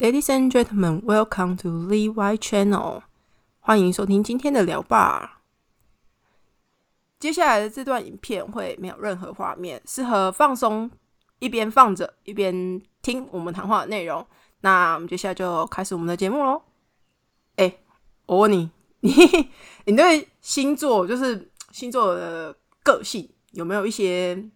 Ladies and gentlemen, welcome to Lee White Channel。欢迎收听今天的聊吧。接下来的这段影片会没有任何画面，适合放松，一边放着一边听我们谈话的内容。那我们接下来就开始我们的节目喽。哎，我问你，你 你对星座就是星座的个性有没有一些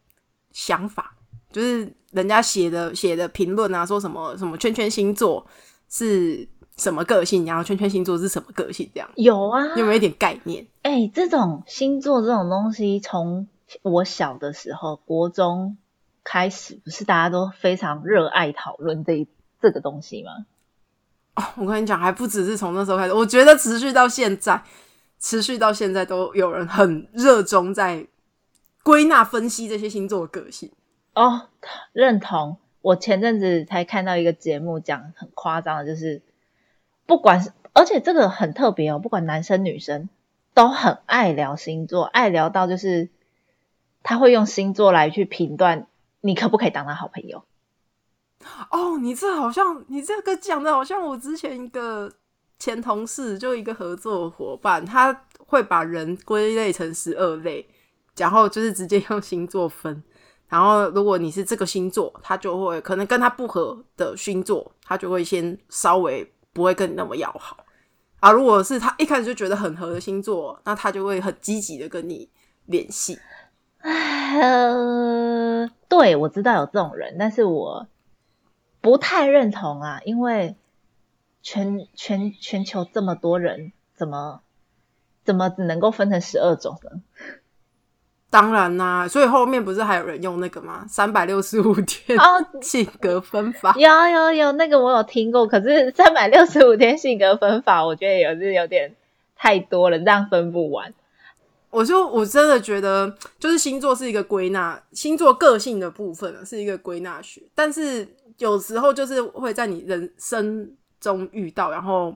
想法？就是人家写的写的评论啊，说什么什么圈圈星座是什么个性，然后圈圈星座是什么个性，这样有啊？有没有一点概念？哎，这种星座这种东西，从我小的时候，国中开始，不是大家都非常热爱讨论这这个东西吗？哦，我跟你讲，还不只是从那时候开始，我觉得持续到现在，持续到现在都有人很热衷在归纳分析这些星座的个性。哦，认同。我前阵子才看到一个节目，讲很夸张的，就是不管是，而且这个很特别哦，不管男生女生都很爱聊星座，爱聊到就是他会用星座来去评断你可不可以当他好朋友。哦，你这好像你这个讲的好像我之前一个前同事，就一个合作伙伴，他会把人归类成十二类，然后就是直接用星座分。然后，如果你是这个星座，他就会可能跟他不合的星座，他就会先稍微不会跟你那么要好啊。如果是他一开始就觉得很合的星座，那他就会很积极的跟你联系。呃，对我知道有这种人，但是我不太认同啊，因为全全全球这么多人，怎么怎么只能够分成十二种呢？当然啦，所以后面不是还有人用那个吗？三百六十五天哦 性格分法，有有有，那个我有听过。可是三百六十五天性格分法，我觉得有是有点太多了，这样分不完。我就我真的觉得，就是星座是一个归纳，星座个性的部分是一个归纳学，但是有时候就是会在你人生中遇到，然后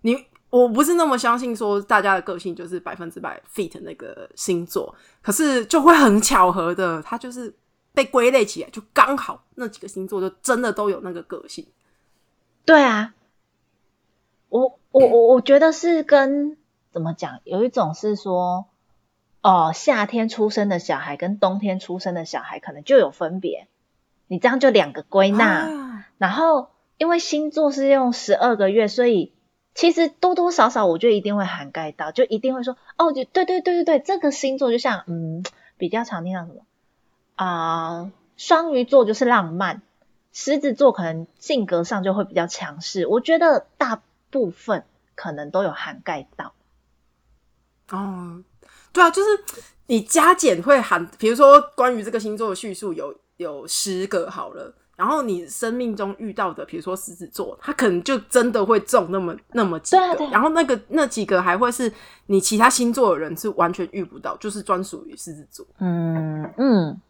你。我不是那么相信说大家的个性就是百分之百 fit 那个星座，可是就会很巧合的，它就是被归类起来，就刚好那几个星座就真的都有那个个性。对啊，我我我我觉得是跟怎么讲，有一种是说，哦，夏天出生的小孩跟冬天出生的小孩可能就有分别，你这样就两个归纳，然后因为星座是用十二个月，所以。其实多多少少，我就一定会涵盖到，就一定会说哦，就对对对对对，这个星座就像嗯，比较常听到什么啊，双鱼座就是浪漫，狮子座可能性格上就会比较强势。我觉得大部分可能都有涵盖到。哦，对啊，就是你加减会含，比如说关于这个星座的叙述有有十个好了。然后你生命中遇到的，比如说狮子座，他可能就真的会中那么那么几个，然后那个那几个还会是你其他星座的人是完全遇不到，就是专属于狮子座。嗯嗯，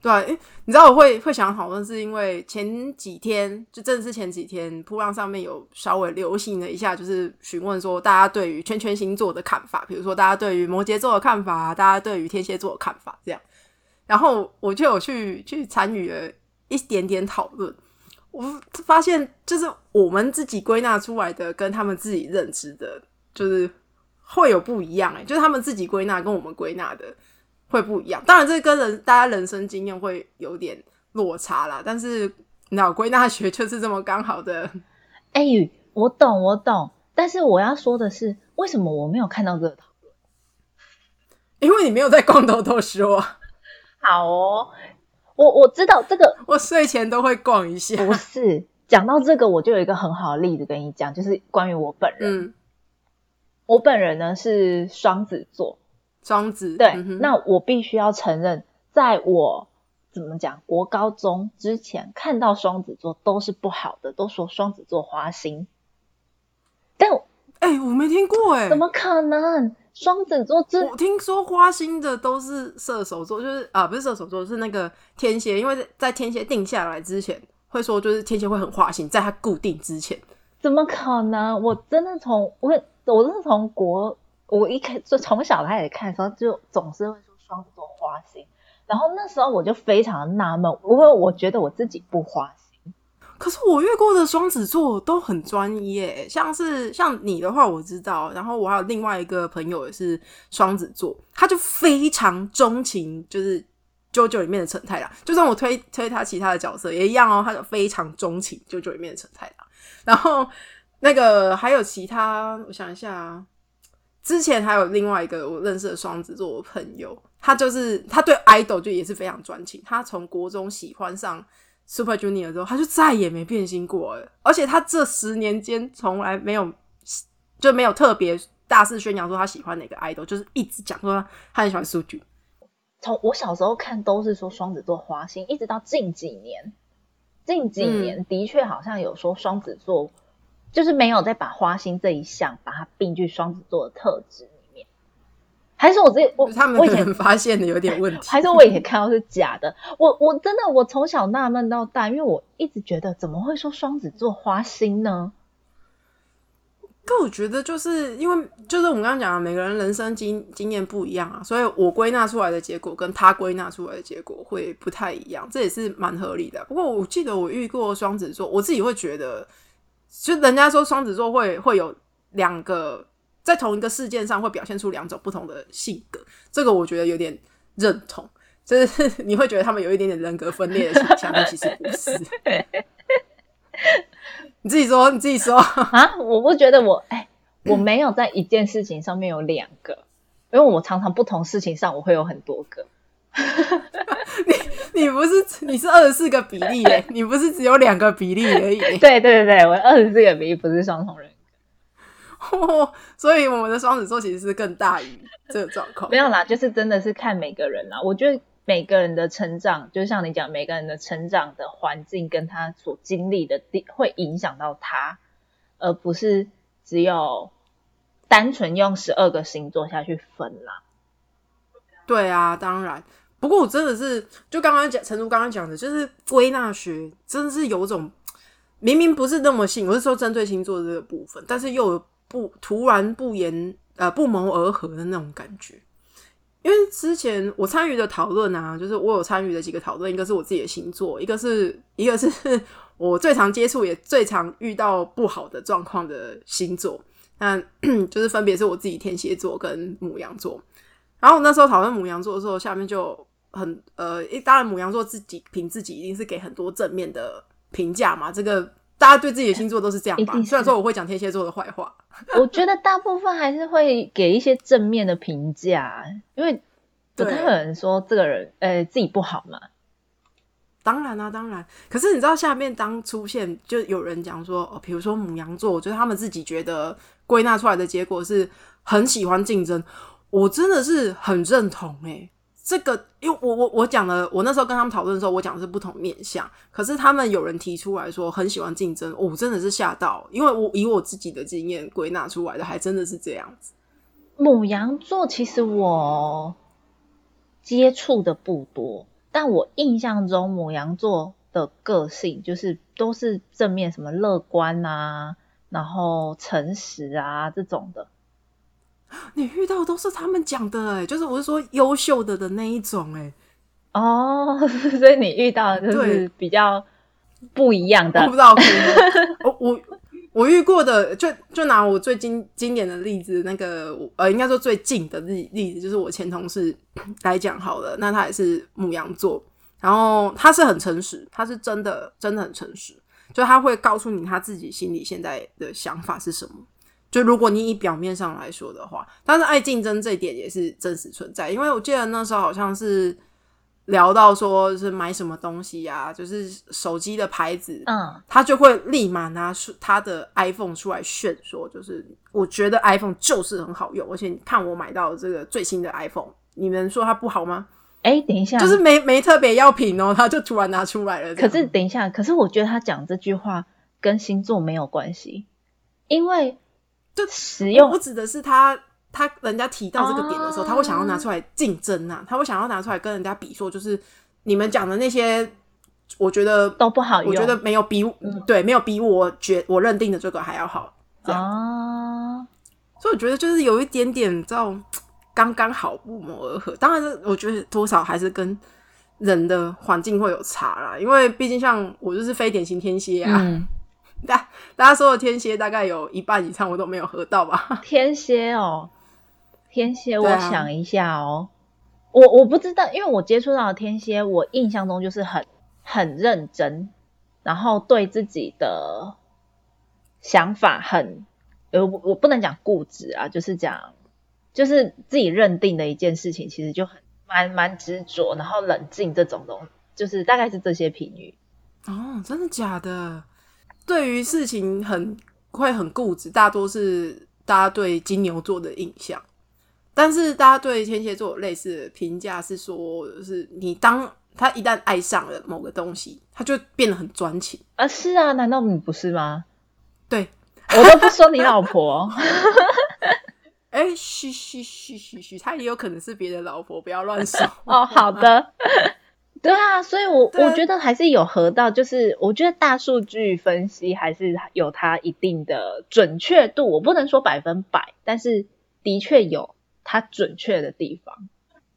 对，诶，你知道我会会想讨论，是因为前几天就正是前几天，铺浪上面有稍微流行了一下，就是询问说大家对于圈圈星座的看法，比如说大家对于摩羯座的看法，大家对于天蝎座的看法这样，然后我就有去去参与了。一点点讨论，我发现就是我们自己归纳出来的，跟他们自己认知的，就是会有不一样。哎，就是他们自己归纳跟我们归纳的会不一样。当然，这跟人大家人生经验会有点落差啦。但是脑归纳学就是这么刚好的。哎，我懂，我懂。但是我要说的是，为什么我没有看到这个讨论？因为你没有在光头头说。好哦。我我知道这个，我睡前都会逛一下。不是讲到这个，我就有一个很好的例子跟你讲，就是关于我本人。嗯，我本人呢是双子座，双子对。那我必须要承认，在我怎么讲国高中之前，看到双子座都是不好的，都说双子座花心。但哎，我没听过哎，怎么可能？双子座，我听说花心的都是射手座，就是啊，不是射手座，是那个天蝎，因为在天蝎定下来之前，会说就是天蝎会很花心，在它固定之前，怎么可能？我真的从我，我真的从国，我一开就从小开始看的时候，就总是会说双子座花心，然后那时候我就非常纳闷，因为我觉得我自己不花心，可是我遇过的双子座都很专一耶，像是像你的话我知道，然后我还有另外一个朋友也是双子座，他就非常钟情，就是《啾啾》里面的陈太郎，就算我推推他其他的角色也一样哦，他就非常钟情《啾啾》里面的陈太郎。然后那个还有其他，我想一下，之前还有另外一个我认识的双子座的朋友，他就是他对 idol 就也是非常专情，他从国中喜欢上。Super Junior 之后，他就再也没变心过了。而且他这十年间从来没有就没有特别大肆宣扬说他喜欢哪个 idol，就是一直讲说他很喜欢数据。从我小时候看都是说双子座花心，一直到近几年，近几年的确好像有说双子座就是没有再把花心这一项把它并据双子座的特质。还是我自己，我他们可能发现的有点问题。还是我以前看到是假的？我我真的我从小纳闷到大，因为我一直觉得怎么会说双子座花心呢？可我觉得就是因为就是我们刚刚讲的，每个人人生经经验不一样啊，所以我归纳出来的结果跟他归纳出来的结果会不太一样，这也是蛮合理的。不过我记得我遇过双子座，我自己会觉得，就人家说双子座会会有两个。在同一个事件上会表现出两种不同的性格，这个我觉得有点认同，就是 你会觉得他们有一点点人格分裂的倾向，但其实不是。你自己说，你自己说啊！我不觉得我哎，我没有在一件事情上面有两个，因为我常常不同事情上我会有很多个。你你不是你是二十四个比例耶，你不是只有两个比例而已。对对对对，我二十四个比例不是双重人。所以我们的双子座其实是更大于这个状况。没有啦，就是真的是看每个人啦。我觉得每个人的成长，就像你讲，每个人的成长的环境跟他所经历的地，会影响到他，而不是只有单纯用十二个星座下去分啦。对啊，当然。不过我真的是，就刚刚讲陈如刚刚讲的，就是归纳学真的是有种明明不是那么信，我是说针对星座这个部分，但是又有。不突然不言呃不谋而合的那种感觉，因为之前我参与的讨论啊，就是我有参与的几个讨论，一个是我自己的星座，一个是一个是 我最常接触也最常遇到不好的状况的星座，那 就是分别是我自己天蝎座跟母羊座。然后那时候讨论母羊座的时候，下面就很呃，当然母羊座自己凭自己一定是给很多正面的评价嘛，这个。大家对自己的星座都是这样吧？虽然说我会讲天蝎座的坏话，我觉得大部分还是会给一些正面的评价，因为不太有人说这个人呃自己不好嘛。当然啦，当然。可是你知道下面当出现就有人讲说，哦，比如说母羊座，我觉得他们自己觉得归纳出来的结果是很喜欢竞争，我真的是很认同哎。这个，因为我我我讲的，我那时候跟他们讨论的时候，我讲的是不同面相。可是他们有人提出来说很喜欢竞争，我真的是吓到，因为我以我自己的经验归纳出来的，还真的是这样子。母羊座其实我接触的不多，但我印象中母羊座的个性就是都是正面，什么乐观啊，然后诚实啊这种的。你遇到都是他们讲的哎，就是我是说优秀的的那一种哎，哦，所以你遇到就是比较不一样的，我不知道。我 我我遇过的，就就拿我最经经典的例子，那个呃，应该说最近的例例子，就是我前同事来讲好了。那他也是母羊座，然后他是很诚实，他是真的真的很诚实，就他会告诉你他自己心里现在的想法是什么。就如果你以表面上来说的话，但是爱竞争这一点也是真实存在。因为我记得那时候好像是聊到说是买什么东西呀，就是手机的牌子，嗯，他就会立马拿出他的 iPhone 出来炫，说就是我觉得 iPhone 就是很好用，而且你看我买到这个最新的 iPhone，你们说它不好吗？哎，等一下，就是没没特别要品哦，他就突然拿出来了。可是等一下，可是我觉得他讲这句话跟星座没有关系，因为。就使用，我指的是他，他人家提到这个点的时候，他会想要拿出来竞争啊，他会想要拿出来跟人家比，说就是你们讲的那些，我觉得都不好用，我觉得没有比对，没有比我觉我认定的这个还要好，这样。所以我觉得就是有一点点这种刚刚好不谋而合，当然，我觉得多少还是跟人的环境会有差啦，因为毕竟像我就是非典型天蝎啊，嗯，大大家说的天蝎大概有一半以上我都没有喝到吧。天蝎哦，天蝎，我想一下哦，我我不知道，因为我接触到的天蝎，我印象中就是很很认真，然后对自己的想法很，呃，我我不能讲固执啊，就是讲，就是自己认定的一件事情，其实就很蛮蛮执着，然后冷静这种东，就是大概是这些评语。哦，真的假的？对于事情很会很固执，大多是大家对金牛座的印象。但是大家对天蝎座有类似的评价是说，就是你当他一旦爱上了某个东西，他就变得很专情。啊，是啊，难道你不是吗？对，我都不说你老婆。哎、嘘嘘嘘嘘嘘，他也有可能是别的老婆，不要乱说。哦，好的。对啊，所以我我觉得还是有合到，就是我觉得大数据分析还是有它一定的准确度，我不能说百分百，但是的确有它准确的地方。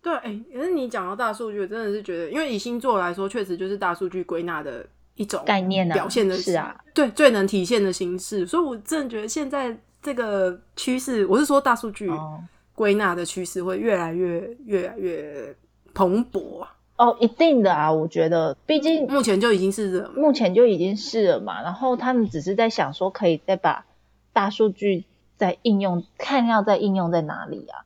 对，哎、可是你讲到大数据，我真的是觉得，因为以星座来说，确实就是大数据归纳的一种概念啊表现的是啊，对，最能体现的形式。所以我真的觉得现在这个趋势，我是说大数据哦归纳的趋势会越来越越来越蓬勃啊。哦，一定的啊，我觉得，毕竟目前就已经是。目前就已经是了嘛，然后他们只是在想说，可以再把大数据再应用，看要再应用在哪里啊？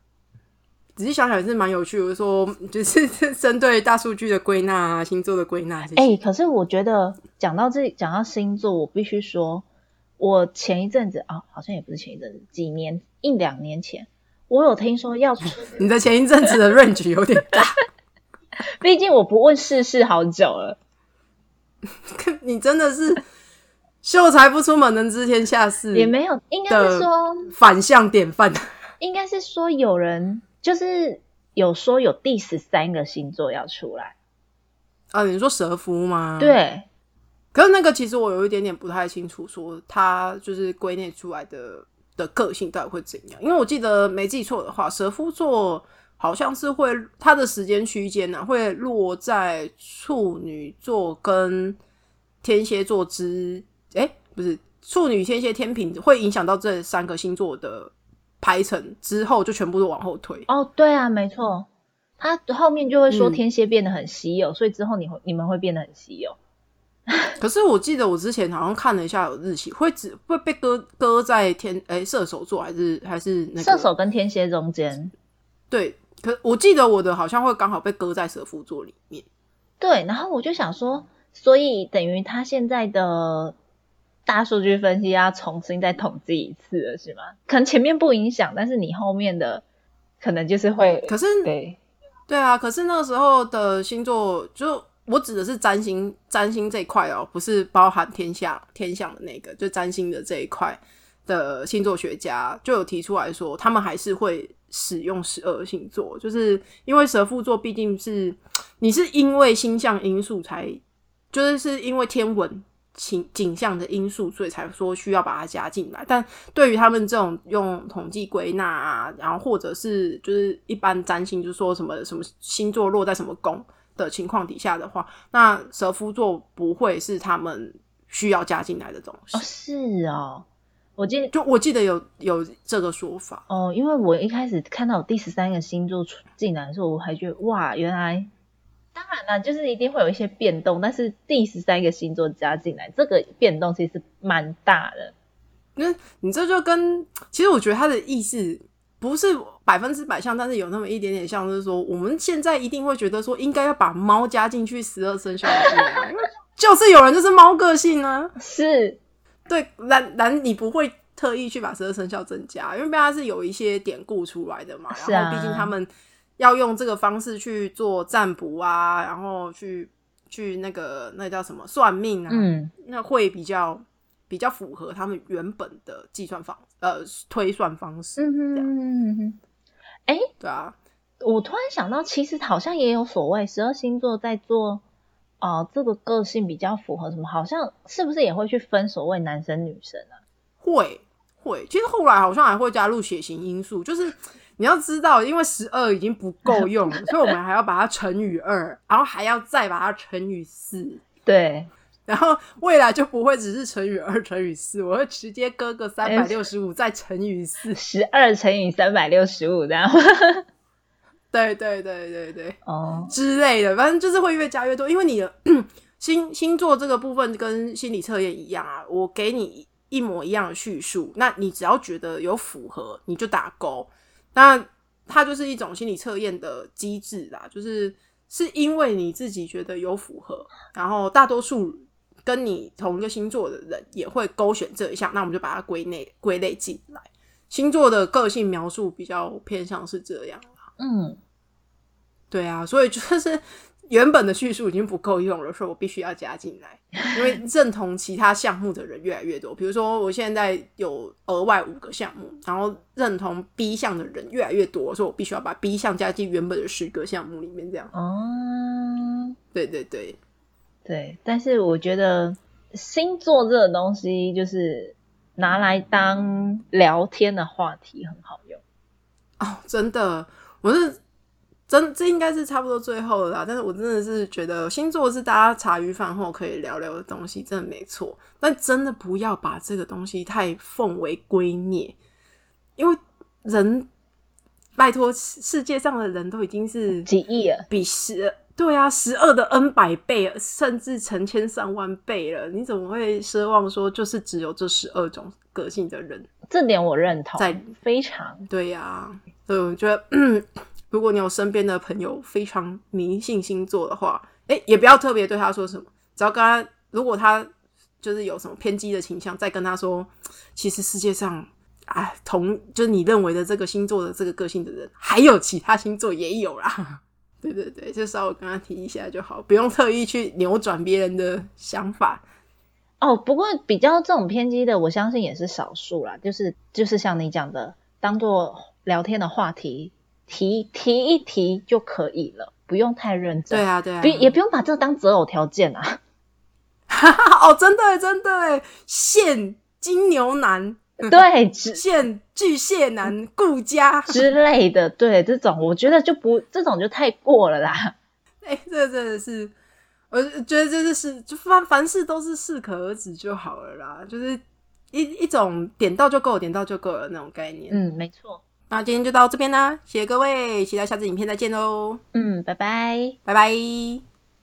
仔细想想也是蛮有趣的。我说，就是针对大数据的归纳啊，星座的归纳这些。哎、可是我觉得讲到这，讲到星座，我必须说，我前一阵子啊，好像也不是前一阵子，几年一两年前，我有听说要出，你的前一阵子的 range 有点大，毕竟我不问世事好久了，你真的是秀才不出门，能知天下事，也没有，应该是的说，反向典范。应该是说有人就是有说有第十三个星座要出来，啊，你说蛇夫吗？。对，可是那个其实我有一点点不太清楚，说他就是归类出来的的个性到底会怎样？因为我记得没记错的话，蛇夫座好像是会它的时间区间呢会落在处女座跟天蝎座之，哎、不是处女、天蝎、天平，会影响到这三个星座的排程之后，就全部都往后推。哦，对啊，没错，他后面就会说嗯天蝎变得很稀有，所以之后你会你们会变得很稀有。可是我记得我之前好像看了一下有日期，会只会被搁搁在天哎、射手座还是还是那个射手跟天蝎中间，对，可我记得我的好像会刚好被搁在蛇夫座里面。对，然后我就想说，所以等于他现在的大数据分析要重新再统计一次了，是吗？可能前面不影响，但是你后面的可能就是会，可是对，对啊，可是那个时候的星座，就我指的是占星，占星这一块哦，不是包含天象天象的那个，就占星的这一块的星座学家就有提出来说，他们还是会使用十二星座，就是因为蛇夫座毕竟是你是因为星象因素才，就是是因为天文。景景象的因素，所以才说需要把它加进来。但对于他们这种用统计归纳啊，然后或者是就是一般占星，就是说什么什么星座落在什么宫的情况底下的话，那蛇夫座不会是他们需要加进来的东西。是哦，我记得就我记得有有这个说法，哦，因为我一开始看到第十三个星座出进来的时候，我还觉得哇，原来。当然了，就是一定会有一些变动，但是第十三个星座加进来，这个变动其实蛮大的。那你这就跟其实我觉得他的意思不是百分之百像，但是有那么一点点像，就是说我们现在一定会觉得说应该要把猫加进去十二生肖里面就是有人就是猫个性啊，是，对，然然你不会特意去把十二生肖增加，因为它是有一些典故出来的嘛。然后毕竟他们要用这个方式去做占卜啊，然后去去那个那叫什么算命啊，嗯，那会比较比较符合他们原本的计算方呃推算方式。嗯哼嗯哼，对啊，我突然想到，其实好像也有所谓十二星座在做，呃，这个个性比较符合什么？好像是不是也会去分所谓男生女生啊？会会，其实后来好像还会加入血型因素，就是你要知道，因为十二已经不够用了，所以我们还要把它乘以二，然后还要再把它乘以四。对，然后未来就不会只是乘以二乘以四，我会直接割个三百六十五再乘以四。十二乘以三百六十五这样。对对对对对，哦，之类的，反正就是会越加越多，因为你的 星星座这个部分跟心理测验一样啊，我给你一模一样的叙述，那你只要觉得有符合，你就打勾。那它就是一种心理测验的机制啦，就是是因为你自己觉得有符合，然后大多数跟你同一个星座的人也会勾选这一项，那我们就把它归类归类进来。星座的个性描述比较偏向是这样。嗯，对啊，所以就是原本的叙述已经不够用了，所以我必须要加进来，因为 认同其他项目的人越来越多。比如说，我现在有额外五个项目，然后认同 B 项的人越来越多，所以我必须要把 B 项加进原本的十个项目里面。这样，哦，对对对对，但是我觉得星座这个东西就是拿来当聊天的话题很好用哦，真的。我是真，这应该是差不多最后了啦。但是我真的是觉得星座是大家茶余饭后可以聊聊的东西，真的没错。但真的不要把这个东西太奉为圭臬，因为人拜托，世界上的人都已经是几亿了，比十对啊十二的 n 百倍，甚至成千上万倍了。你怎么会奢望说就是只有这十二种个性的人？这点我认同，在非常对呀。所以我觉得，如果你有身边的朋友非常迷信星座的话，哎，也不要特别对他说什么，只要跟他，如果他就是有什么偏激的倾向，再跟他说，其实世界上，哎，同就是你认为的这个星座的这个个性的人，还有其他星座也有啦。对对对，就稍微跟他提一下就好，不用特意去扭转别人的想法。哦，不过比较这种偏激的，我相信也是少数啦。就是就是像你讲的，当做。聊天的话题提提一提就可以了，不用太认真。对啊，对啊，不也不用把这当择偶条件啊。哦，真的真的，现金牛男，对，现巨蟹男，顾家 之类的，对这种我觉得就不，这种就太过了啦。哎，这真的是，我觉得这是就凡凡事都是适可而止就好了啦，就是一一种点到就够，点到就够了那种概念。嗯，没错。那今天就到这边啦，谢谢各位，期待下次影片再见喽。嗯，拜拜，拜拜。